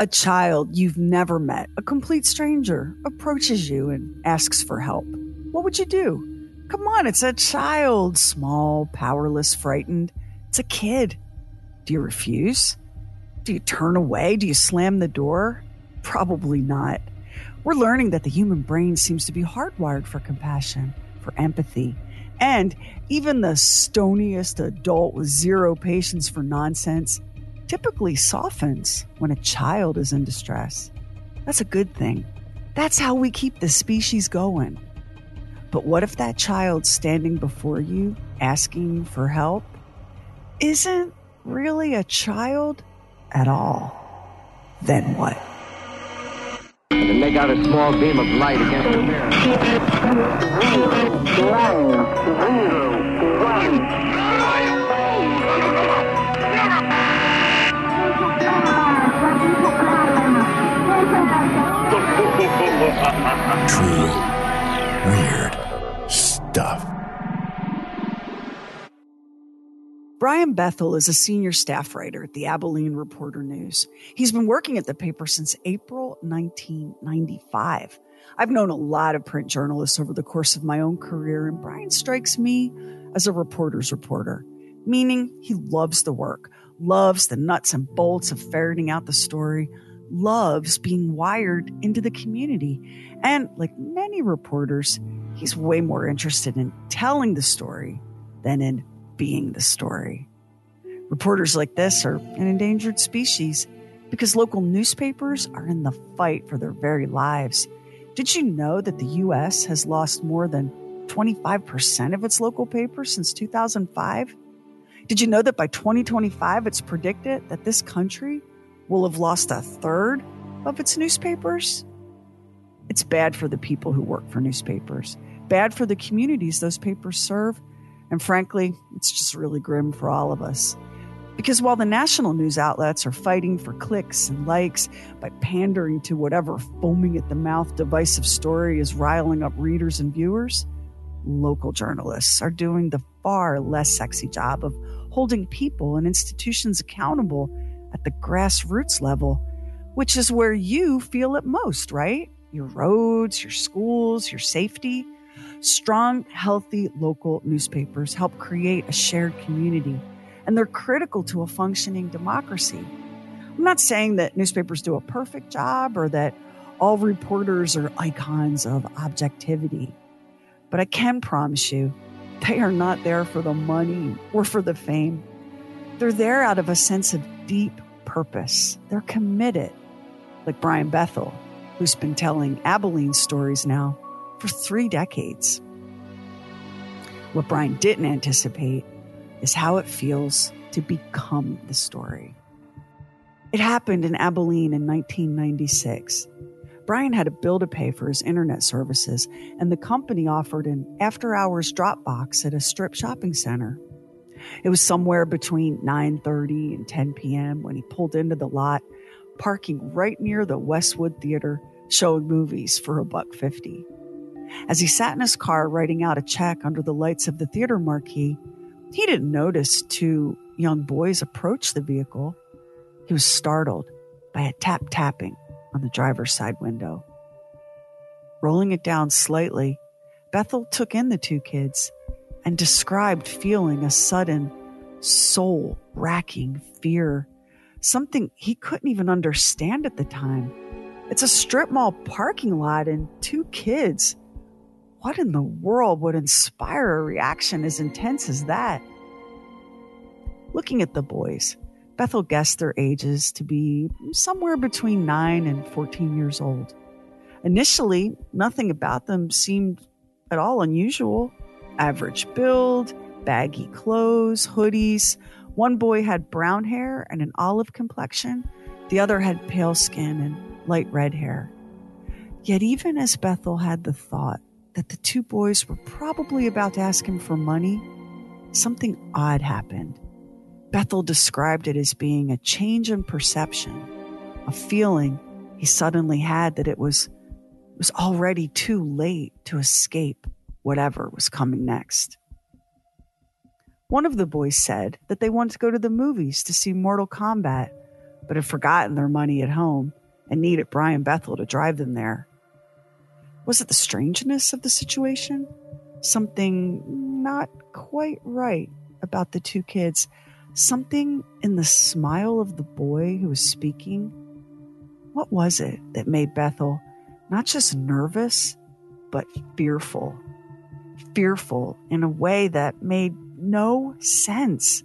A child you've never met, a complete stranger, approaches you and asks for help. What would you do? Come on, it's a child. Small, powerless, frightened. It's a kid. Do you refuse? Do you turn away? Do you slam the door? Probably not. We're learning that the human brain seems to be hardwired for compassion, for empathy, and even the stoniest adult with zero patience for nonsense typically softens when a child is in distress. That's a good thing. That's how we keep the species going. But what if that child standing before you asking for help isn't really a child at all? Then what? And make out a small beam of light against the mirror. Truly Bethel is a senior staff writer at the Abilene Reporter News. He's been working at the paper since April 1995. I've known a lot of print journalists over the course of my own career, and Brian strikes me as a reporter's reporter, meaning he loves the work, loves the nuts and bolts of ferreting out the story, loves being wired into the community. And like many reporters, he's way more interested in telling the story than in being the story. Reporters like this are an endangered species because local newspapers are in the fight for their very lives. Did you know that the U.S. has lost more than 25% of its local papers since 2005? Did you know that by 2025, it's predicted that this country will have lost a third of its newspapers? It's bad for the people who work for newspapers, bad for the communities those papers serve, and frankly, it's just really grim for all of us. Because while the national news outlets are fighting for clicks and likes by pandering to whatever foaming at the mouth divisive story is riling up readers and viewers, local journalists are doing the far less sexy job of holding people and institutions accountable at the grassroots level, which is where you feel it most, right? Your roads, your schools, your safety. Strong, healthy local newspapers help create a shared community, and they're critical to a functioning democracy. I'm not saying that newspapers do a perfect job or that all reporters are icons of objectivity, but I can promise you they are not there for the money or for the fame. They're there out of a sense of deep purpose. They're committed, like Brian Bethel, who's been telling Abilene stories now for three decades. What Brian didn't anticipate is how it feels to become the story. It happened in Abilene in 1996. Brian had a bill to pay for his internet services, and the company offered an after hours drop box at a strip shopping center. It was somewhere between 9:30 and 10 p.m. when he pulled into the lot, parking right near the Westwood Theater, showing movies for a buck 50. As he sat in his car writing out a check under the lights of the theater marquee, he didn't notice two young boys approach the vehicle. He was startled by a tap tapping on the driver's side window. Rolling it down slightly, Bethel took in the two kids and described feeling a sudden soul racking fear, something he couldn't even understand at the time. It's a strip mall parking lot and two kids what in the world would inspire a reaction as intense as that? Looking at the boys, Bethel guessed their ages to be somewhere between 9 and 14 years old. Initially, nothing about them seemed at all unusual. Average build, baggy clothes, hoodies. One boy had brown hair and an olive complexion, the other had pale skin and light red hair. Yet, even as Bethel had the thought that the two boys were probably about to ask him for money, something odd happened. Bethel described it as being a change in perception, a feeling he suddenly had that it was, was already too late to escape whatever was coming next. One of the boys said that they wanted to go to the movies to see Mortal Kombat, but had forgotten their money at home and needed Brian Bethel to drive them there. Was it the strangeness of the situation? Something not quite right about the two kids? Something in the smile of the boy who was speaking? What was it that made Bethel not just nervous, but fearful? Fearful in a way that made no sense.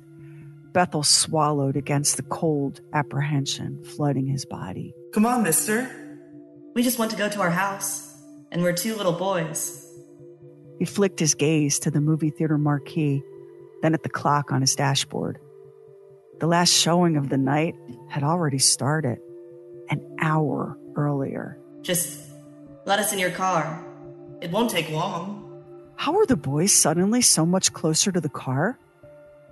Bethel swallowed against the cold apprehension flooding his body. Come on, mister. We just want to go to our house, and we're two little boys. He flicked his gaze to the movie theater marquee, then at the clock on his dashboard. The last showing of the night had already started, an hour earlier. Just let us in your car. It won't take long. How were the boys suddenly so much closer to the car?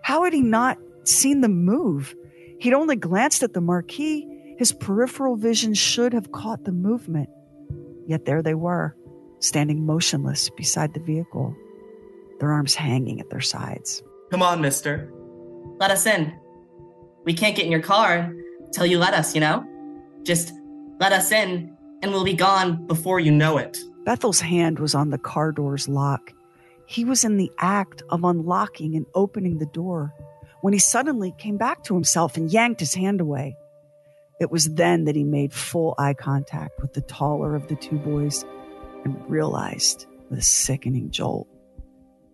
How had he not seen them move? He'd only glanced at the marquee. His peripheral vision should have caught the movement. Yet there they were, standing motionless beside the vehicle, their arms hanging at their sides. Come on, mister. Let us in. We can't get in your car until you let us, you know? Just let us in, and we'll be gone before you know it. Bethel's hand was on the car door's lock. He was in the act of unlocking and opening the door when he suddenly came back to himself and yanked his hand away. It was then that he made full eye contact with the taller of the two boys and realized with a sickening jolt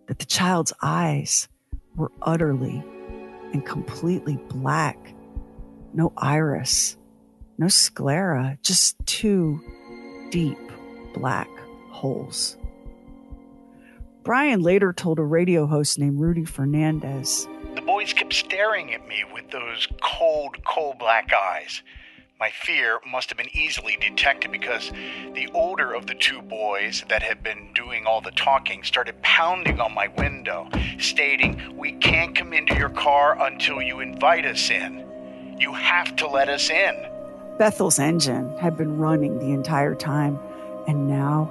that the child's eyes were utterly and completely black. No iris, no sclera, just two deep black holes. Brian later told a radio host named Rudy Fernandez The boys kept staring at me with those cold, coal black eyes. My fear must have been easily detected because the older of the two boys that had been doing all the talking started pounding on my window, stating, We can't come into your car until you invite us in. You have to let us in. Bethel's engine had been running the entire time, and now,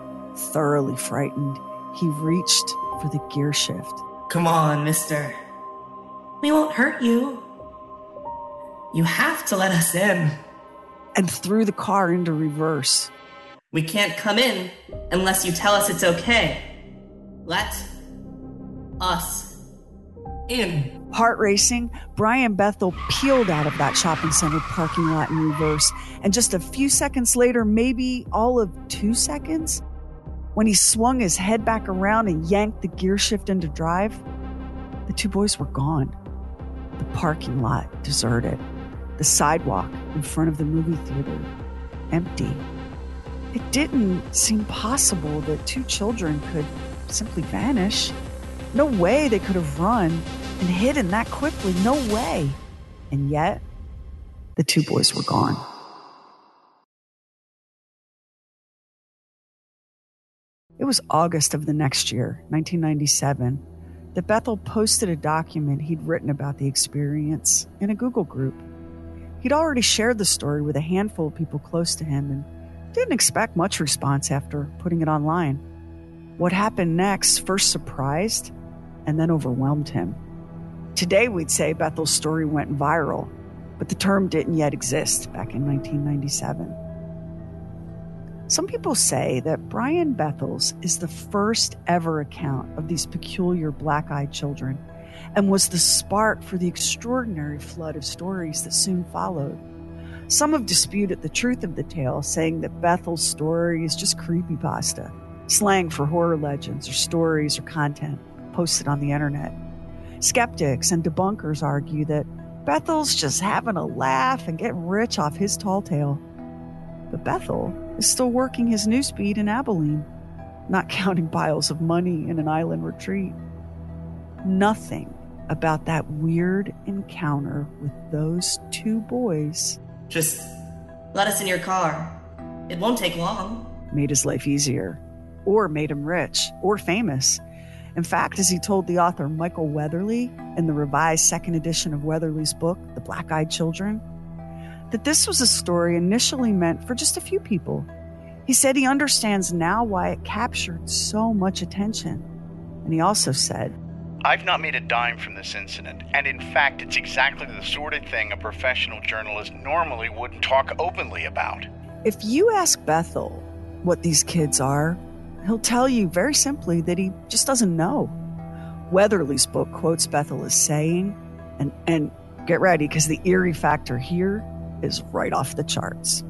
thoroughly frightened, he reached for the gear shift. Come on, mister. We won't hurt you. You have to let us in. And threw the car into reverse. We can't come in unless you tell us it's okay. Let us. In. Heart racing, Brian Bethel peeled out of that shopping center parking lot in reverse. And just a few seconds later, maybe all of two seconds, when he swung his head back around and yanked the gear shift into drive, the two boys were gone. The parking lot deserted. The sidewalk in front of the movie theater empty. It didn't seem possible that two children could simply vanish. No way they could have run and hidden that quickly. No way. And yet, the two boys were gone. It was August of the next year, 1997, that Bethel posted a document he'd written about the experience in a Google group. He'd already shared the story with a handful of people close to him and didn't expect much response after putting it online. What happened next first surprised and then overwhelmed him. Today, we'd say Bethel's story went viral, but the term didn't yet exist back in 1997. Some people say that Brian Bethel's is the first ever account of these peculiar black eyed children and was the spark for the extraordinary flood of stories that soon followed. Some have disputed the truth of the tale, saying that Bethel's story is just creepypasta, slang for horror legends or stories or content posted on the internet. Skeptics and debunkers argue that Bethel's just having a laugh and getting rich off his tall tale. But Bethel is still working his newsfeed in Abilene, not counting piles of money in an island retreat. Nothing about that weird encounter with those two boys Just let us in your car. It won't take long. made his life easier, or made him rich, or famous. In fact, as he told the author Michael Weatherly in the revised second edition of Weatherly's book, The Black Eyed Children, that this was a story initially meant for just a few people. He said he understands now why it captured so much attention. And he also said, I've not made a dime from this incident, and in fact, it's exactly the sort of thing a professional journalist normally wouldn't talk openly about. If you ask Bethel what these kids are, he'll tell you very simply that he just doesn't know. Weatherly's book quotes Bethel as saying, and, and get ready because the eerie factor here is right off the charts.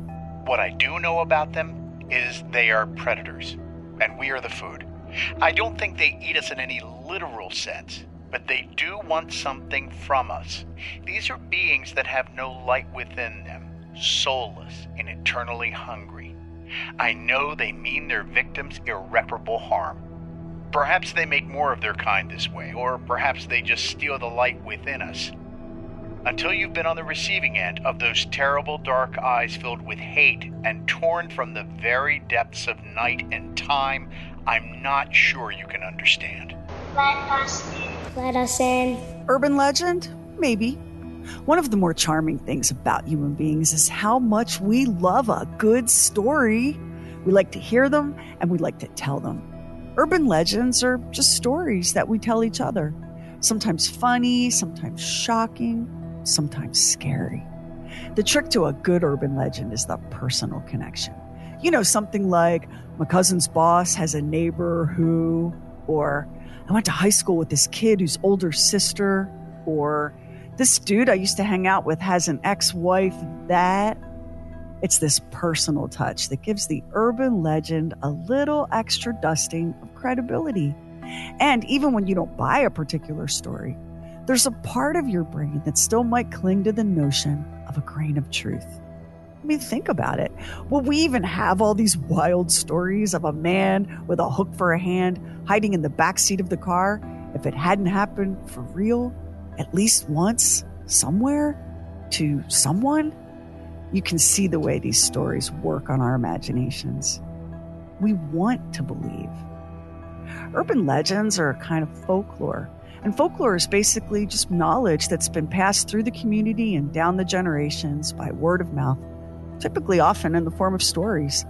What I do know about them is they are predators, and we are the food. I don't think they eat us in any literal sense, but they do want something from us. These are beings that have no light within them, soulless and eternally hungry. I know they mean their victims irreparable harm. Perhaps they make more of their kind this way, or perhaps they just steal the light within us. Until you've been on the receiving end of those terrible dark eyes filled with hate and torn from the very depths of night and time, I'm not sure you can understand. Let us in. Let us in. Urban legend? Maybe. One of the more charming things about human beings is how much we love a good story. We like to hear them and we like to tell them. Urban legends are just stories that we tell each other. Sometimes funny, sometimes shocking, sometimes scary. The trick to a good urban legend is the personal connection. You know, something like, my cousin's boss has a neighbor who, or I went to high school with this kid whose older sister, or this dude I used to hang out with has an ex wife that. It's this personal touch that gives the urban legend a little extra dusting of credibility. And even when you don't buy a particular story, there's a part of your brain that still might cling to the notion of a grain of truth. Mean, think about it. Will we even have all these wild stories of a man with a hook for a hand hiding in the back seat of the car if it hadn't happened for real, at least once, somewhere, to someone? You can see the way these stories work on our imaginations. We want to believe. Urban legends are a kind of folklore. And folklore is basically just knowledge that's been passed through the community and down the generations by word of mouth, typically often in the form of stories.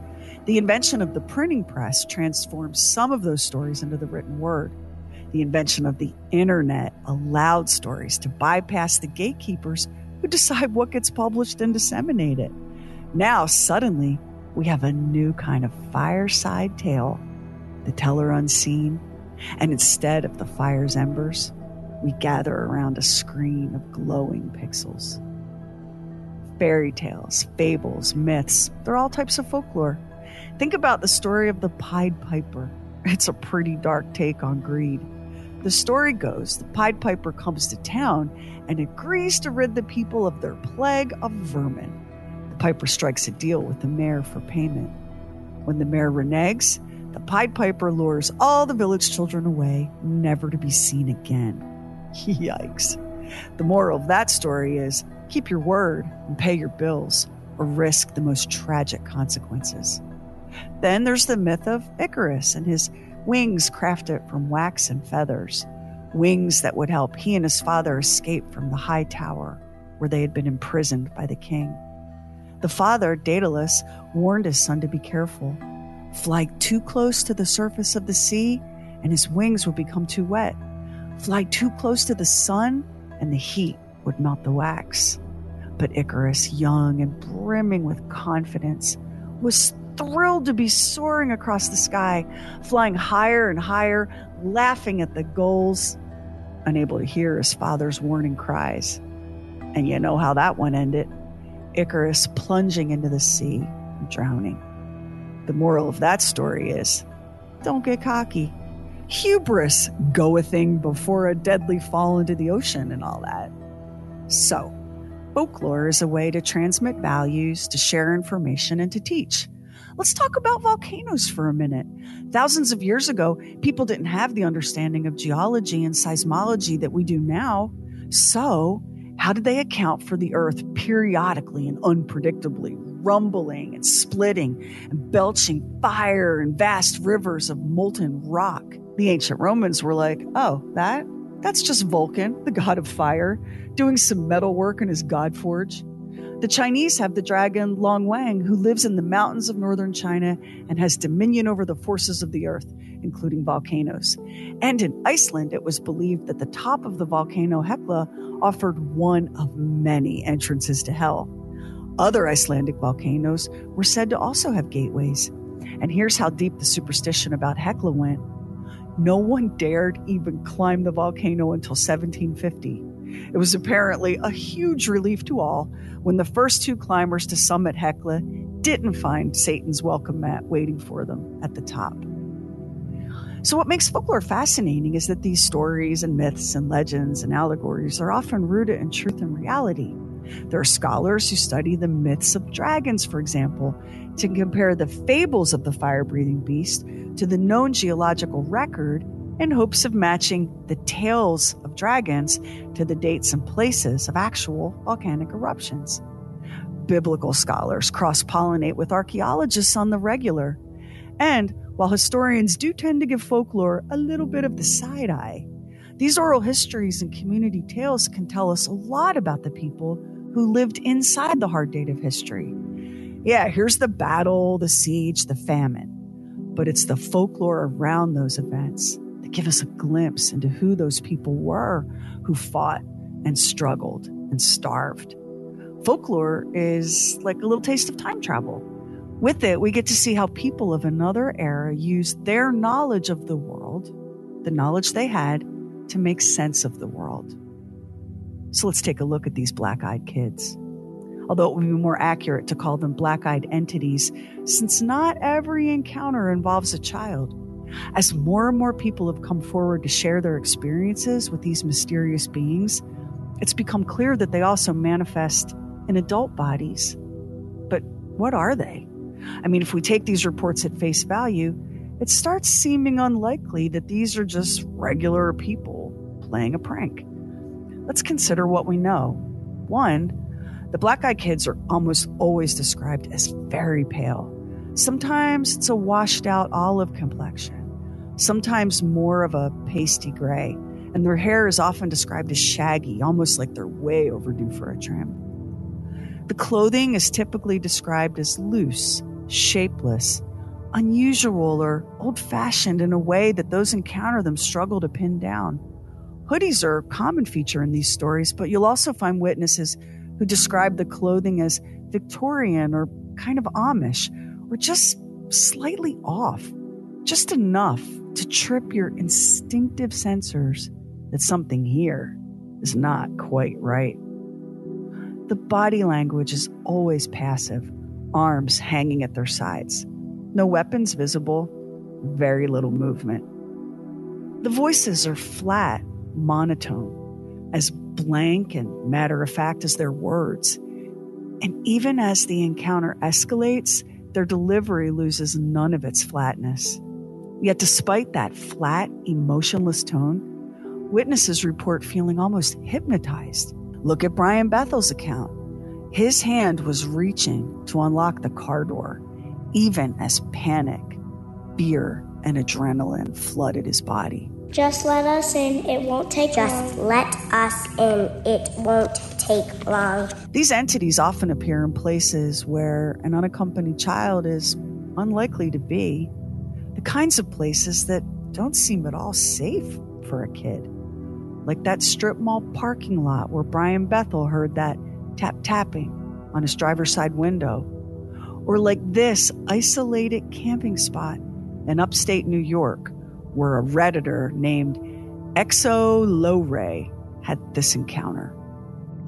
The invention of the printing press transformed some of those stories into the written word. The invention of the internet allowed stories to bypass the gatekeepers who decide what gets published and disseminated. Now, suddenly, we have a new kind of fireside tale, the teller unseen, and instead of the fire's embers, we gather around a screen of glowing pixels. Fairy tales, fables, myths, they're all types of folklore. Think about the story of the Pied Piper. It's a pretty dark take on greed. The story goes the Pied Piper comes to town and agrees to rid the people of their plague of vermin. The Piper strikes a deal with the mayor for payment. When the mayor reneges, the Pied Piper lures all the village children away, never to be seen again. Yikes. The moral of that story is keep your word and pay your bills, or risk the most tragic consequences. Then there's the myth of Icarus and his wings crafted from wax and feathers, wings that would help he and his father escape from the high tower where they had been imprisoned by the king. The father, Daedalus, warned his son to be careful. Fly too close to the surface of the sea, and his wings will become too wet. Fly too close to the sun, and the heat would melt the wax. But Icarus, young and brimming with confidence, was thrilled to be soaring across the sky, flying higher and higher, laughing at the gulls, unable to hear his father's warning cries. And you know how that one ended Icarus plunging into the sea drowning. The moral of that story is don't get cocky. Hubris Go a thing before a deadly fall into the ocean and all that. So, folklore is a way to transmit values, to share information, and to teach. Let's talk about volcanoes for a minute. Thousands of years ago, people didn't have the understanding of geology and seismology that we do now. So, how did they account for the earth periodically and unpredictably rumbling and splitting and belching fire and vast rivers of molten rock? The ancient Romans were like, oh, that? That's just Vulcan, the god of fire, doing some metal work in his god forge. The Chinese have the dragon Long Wang, who lives in the mountains of northern China and has dominion over the forces of the earth. including volcanoes. And in Iceland, it was believed that the top of the volcano Hekla offered one of many entrances to hell. Other Icelandic volcanoes were said to also have gateways. And here's how deep the superstition about Hekla went. No one dared even climb the volcano until 1750. It was apparently a huge relief to all when the first two climbers to summit Hekla didn't find Satan's welcome mat waiting for them at the top. So, what makes folklore fascinating is that these stories and myths and legends and allegories are often rooted in truth and reality. There are scholars who study the myths of dragons, for example, to compare the fables of the fire breathing beast to the known geological record in hopes of matching the tales of dragons to the dates and places of actual volcanic eruptions. Biblical scholars cross pollinate with archaeologists on the regular. And while historians do tend to give folklore a little bit of the side eye, these oral histories and community tales can tell us a lot about the people who lived inside the hard date of history. Yeah, here's the battle, the siege, the famine, but it's the folklore around those events that give us a glimpse into who those people were who fought and struggled and starved. Folklore is like a little taste of time travel. With it, we get to see how people of another era used their knowledge of the world, the knowledge they had, to make sense of the world. So let's take a look at these black eyed kids. Although it would be more accurate to call them black eyed entities, since not every encounter involves a child. As more and more people have come forward to share their experiences with these mysterious beings, it's become clear that they also manifest in adult bodies. But what are they? I mean, if we take these reports at face value, it starts seeming unlikely that these are just regular people playing a prank. Let's consider what we know. One, the black eyed kids are almost always described as very pale. Sometimes it's a washed out olive complexion, sometimes more of a pasty gray, and their hair is often described as shaggy, almost like they're way overdue for a trim. The clothing is typically described as loose, shapeless, unusual, or old fashioned in a way that those encounter them struggle to pin down. Hoodies are a common feature in these stories, but you'll also find witnesses who describe the clothing as Victorian or kind of Amish, or just slightly off, just enough to trip your instinctive sensors that something here is not quite right. The body language is always passive, arms hanging at their sides. No weapons visible, very little movement. The voices are flat, monotone, as blank and matter of fact as their words. And even as the encounter escalates, their delivery loses none of its flatness. Yet, despite that flat, emotionless tone, witnesses report feeling almost hypnotized Look at Brian Bethel's account. His hand was reaching to unlock the car door, even as panic, fear, and adrenaline flooded his body. Just let us in. It won't take Just long. let us in. It won't take long. These entities often appear in places where an unaccompanied child is unlikely to be, the kinds of places that don't seem at all safe for a kid like that strip mall parking lot where Brian Bethel heard that tap tapping on his driver's side window, or like this isolated camping spot in upstate New York where a Redditor named Exo had this encounter.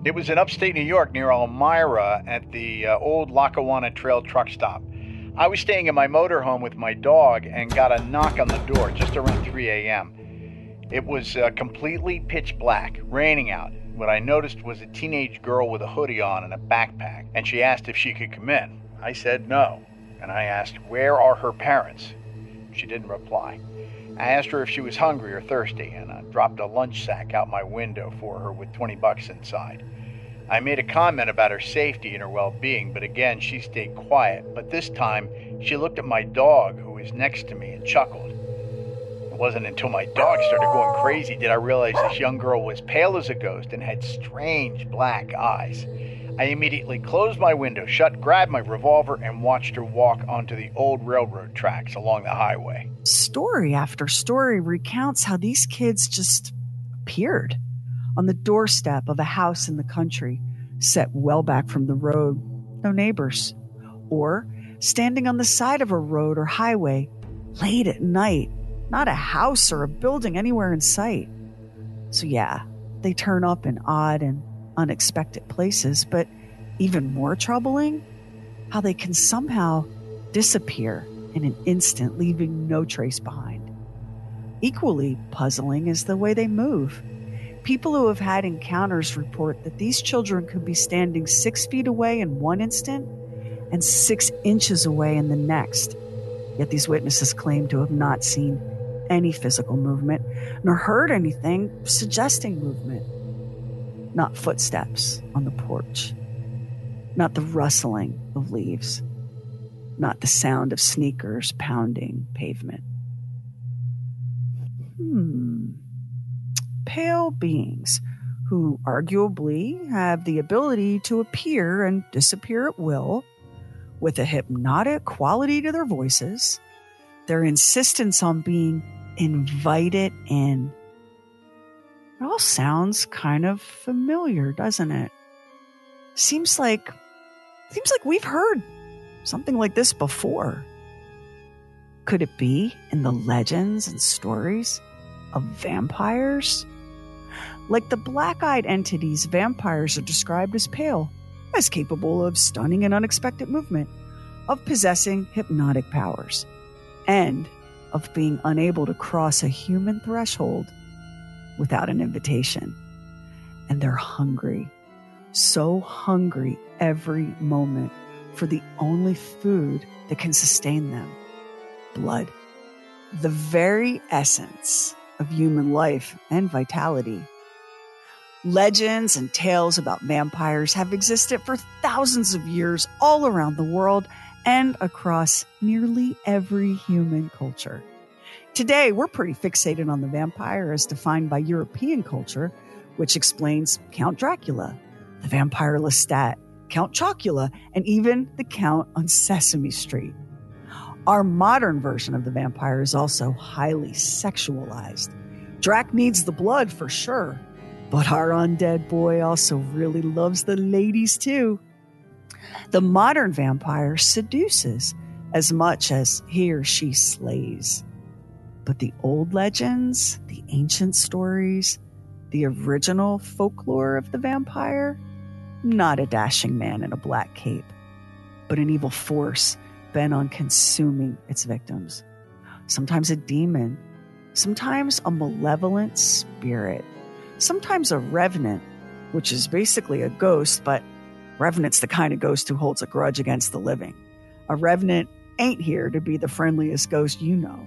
It was in upstate New York near Elmira at the uh, old Lackawanna Trail truck stop. I was staying in my motorhome with my dog and got a knock on the door just around 3 a.m. It was uh, completely pitch black, raining out. What I noticed was a teenage girl with a hoodie on and a backpack, and she asked if she could come in. I said no, and I asked, Where are her parents? She didn't reply. I asked her if she was hungry or thirsty, and I dropped a lunch sack out my window for her with 20 bucks inside. I made a comment about her safety and her well being, but again, she stayed quiet. But this time, she looked at my dog, who was next to me, and chuckled It wasn't until my dog started going crazy did I realize this young girl was pale as a ghost and had strange black eyes. I immediately closed my window shut, grabbed my revolver, and watched her walk onto the old railroad tracks along the highway. Story after story recounts how these kids just appeared on the doorstep of a house in the country, set well back from the road, no neighbors, or standing on the side of a road or highway late at night, not a house or a building anywhere in sight. So, yeah, they turn up in odd and unexpected places, but even more troubling, how they can somehow disappear in an instant, leaving no trace behind. Equally puzzling is the way they move. People who have had encounters report that these children could be standing six feet away in one instant and six inches away in the next. Yet these witnesses claim to have not seen any physical movement nor heard anything suggesting movement. Not footsteps on the porch, not the rustling of leaves, not the sound of sneakers pounding pavement. Hmm. Pale beings who arguably have the ability to appear and disappear at will with a hypnotic quality to their voices, their insistence on being invited in. It all sounds kind of familiar, doesn't it? Seems like seems like we've heard something like this before. Could it be in the legends and stories of vampires? Like the black eyed entities, vampires are described as pale, as capable of stunning and unexpected movement, of possessing hypnotic powers, and of being unable to cross a human threshold without an invitation. And they're hungry, so hungry every moment for the only food that can sustain them blood. The very essence of human life and vitality. Legends and tales about vampires have existed for thousands of years all around the world and across nearly every human culture. Today, we're pretty fixated on the vampire as defined by European culture, which explains Count Dracula, the vampire Lestat, Count Chocula, and even the Count on Sesame Street. Our modern version of the vampire is also highly sexualized. Drac needs the blood for sure, but our undead boy also really loves the ladies too. The modern vampire seduces as much as he or she slays. But the old legends, the ancient stories, the original folklore of the vampire, not a dashing man in a black cape, but an evil force bent on consuming its victims. Sometimes a demon, sometimes a malevolent spirit sometimes a revenant, which is basically a ghost, but revenant's the kind of ghost who holds a grudge against the living. A revenant ain't here to be the friendliest ghost you know.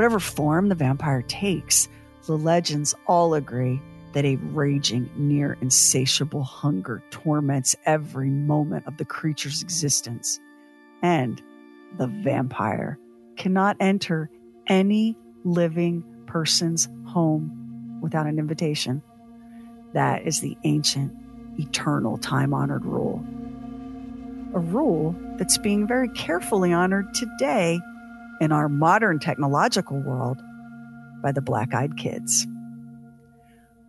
Whatever form the vampire takes, the legends all agree that a raging, near insatiable hunger torments every moment of the creature's existence. And the vampire cannot enter any living person's home without an invitation. That is the ancient, eternal, time honored rule. A rule that's being very carefully honored today in our modern technological world by the black eyed kids.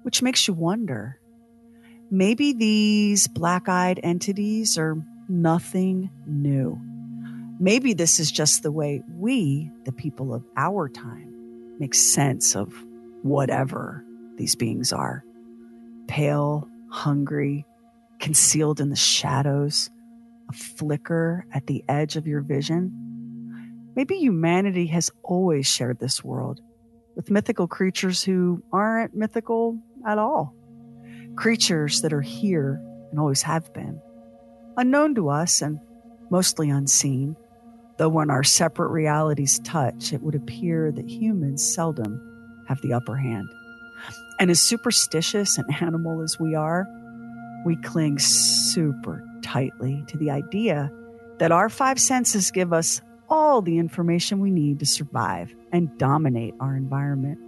Which makes you wonder maybe these black eyed entities are nothing new. Maybe this is just the way we, the people of our time, make sense of whatever these beings are pale, hungry, concealed in the shadows, a flicker at the edge of your vision. Maybe humanity has always shared this world with mythical creatures who aren't mythical at all. Creatures that are here and always have been, unknown to us and mostly unseen, though when our separate realities touch, it would appear that humans seldom have the upper hand. And as superstitious and animal as we are, we cling super tightly to the idea that our five senses give us all the information we need to survive and dominate our environment.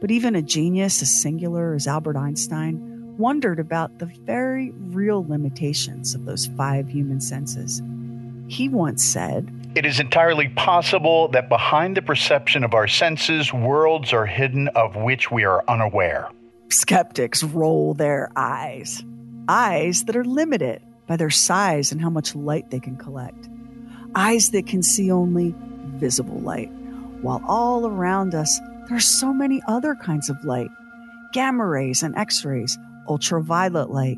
But even a genius as singular as Albert Einstein wondered about the very real limitations of those five human senses. He once said, It is entirely possible that behind the perception of our senses, worlds are hidden of which we are unaware. Skeptics roll their eyes. Eyes that are limited by their size and how much light they can collect. Eyes that can see only visible light, while all around us there's so many other kinds of light gamma rays and x rays, ultraviolet light,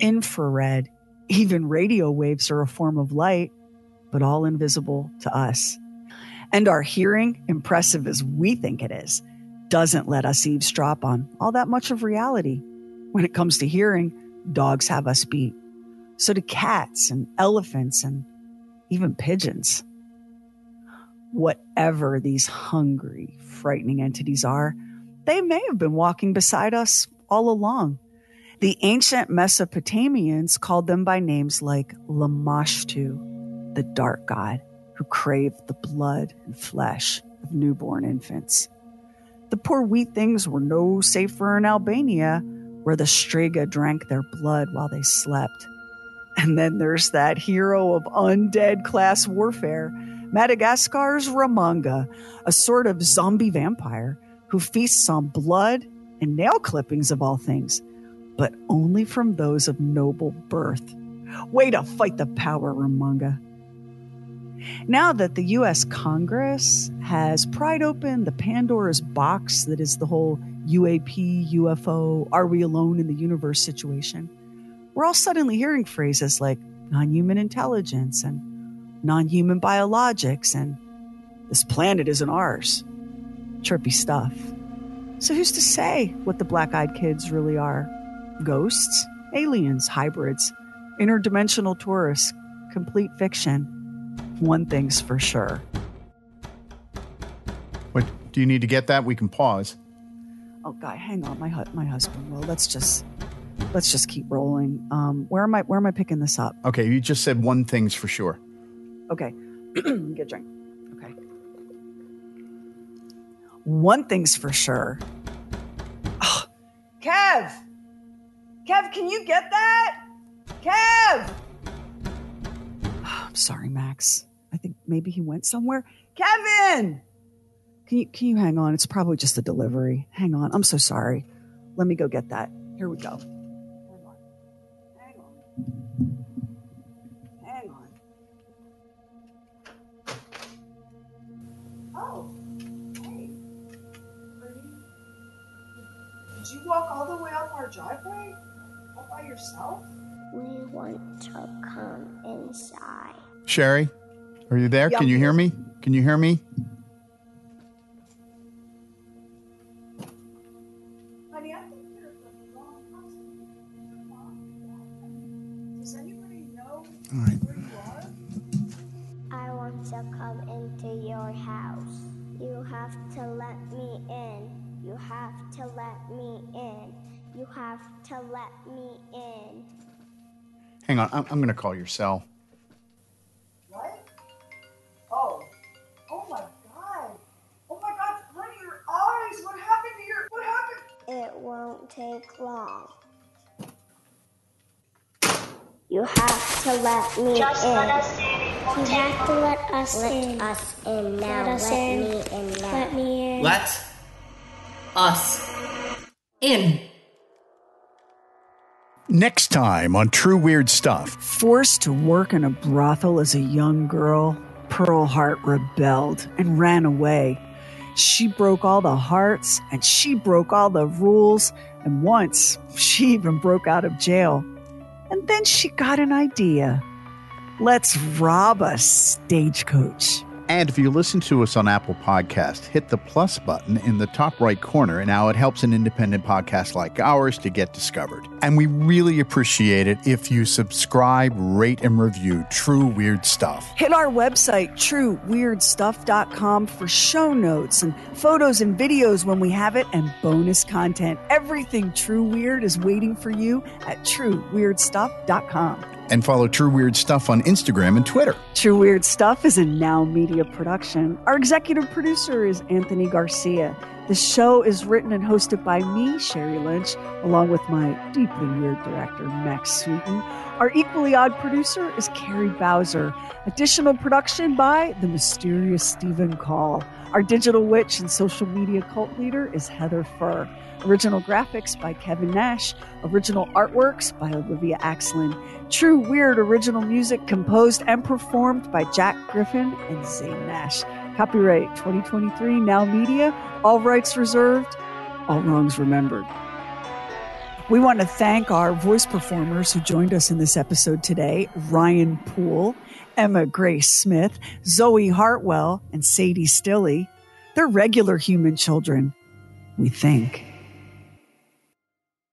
infrared, even radio waves are a form of light, but all invisible to us. And our hearing, impressive as we think it is, doesn't let us eavesdrop on all that much of reality. When it comes to hearing, dogs have us beat. So do cats and elephants and even pigeons. Whatever these hungry, frightening entities are, they may have been walking beside us all along. The ancient Mesopotamians called them by names like Lamashtu, the dark god who craved the blood and flesh of newborn infants. The poor wee things were no safer in Albania, where the Striga drank their blood while they slept. And then there's that hero of undead class warfare, Madagascar's Ramanga, a sort of zombie vampire who feasts on blood and nail clippings of all things, but only from those of noble birth. Way to fight the power, Ramanga. Now that the US Congress has pried open the Pandora's box that is the whole UAP, UFO, are we alone in the universe situation, we're all suddenly hearing phrases like non human intelligence and non human biologics and this planet isn't ours. Chirpy stuff. So, who's to say what the black eyed kids really are? Ghosts, aliens, hybrids, interdimensional tourists, complete fiction. One thing's for sure. What do you need to get that? We can pause. Oh, guy, hang on. My hu- my husband Well, Let's just let's just keep rolling. Um, where am I? Where am I picking this up? Okay, you just said one thing's for sure. Okay, get a drink. Okay. One thing's for sure. Oh, Kev, Kev, can you get that? Kev. I'm sorry, Max. I think maybe he went somewhere. Kevin, can you can you hang on? It's probably just a delivery. Hang on. I'm so sorry. Let me go get that. Here we go. Oh, hey. Did you walk all the way up our driveway? All by yourself? We want to come inside. Sherry, are you there? Yeah, Can you hear me? Can you hear me? Hang on. I'm, I'm going to call your cell. What? Oh. Oh my god. Oh my god, honey, your eyes. What happened to your what happened? It won't take long. You have to let me in. You have to let us in. Let us in now. Let, us in. me in now. Let me in. Let us in. Next time on True Weird Stuff. Forced to work in a brothel as a young girl, Pearl Hart rebelled and ran away. She broke all the hearts and she broke all the rules, and once she even broke out of jail. And then she got an idea. Let's rob a stagecoach. And if you listen to us on Apple Podcast, hit the plus button in the top right corner. Now it helps an independent podcast like ours to get discovered. And we really appreciate it if you subscribe, rate, and review True Weird Stuff. Hit our website, trueweirdstuff.com, for show notes and photos and videos when we have it and bonus content. Everything True Weird is waiting for you at trueweirdstuff.com. And follow True Weird Stuff on Instagram and Twitter. True Weird Stuff is a Now Media production. Our executive producer is Anthony Garcia. The show is written and hosted by me, Sherry Lynch, along with my deeply weird director, Max Sweeten. Our equally odd producer is Carrie Bowser. Additional production by the mysterious Stephen Call. Our digital witch and social media cult leader is Heather Furr. Original graphics by Kevin Nash. Original artworks by Olivia Axlin. True weird original music composed and performed by Jack Griffin and Zane Nash. Copyright 2023 Now Media. All rights reserved. All wrongs remembered. We want to thank our voice performers who joined us in this episode today Ryan Poole, Emma Grace Smith, Zoe Hartwell, and Sadie Stilley. They're regular human children, we think.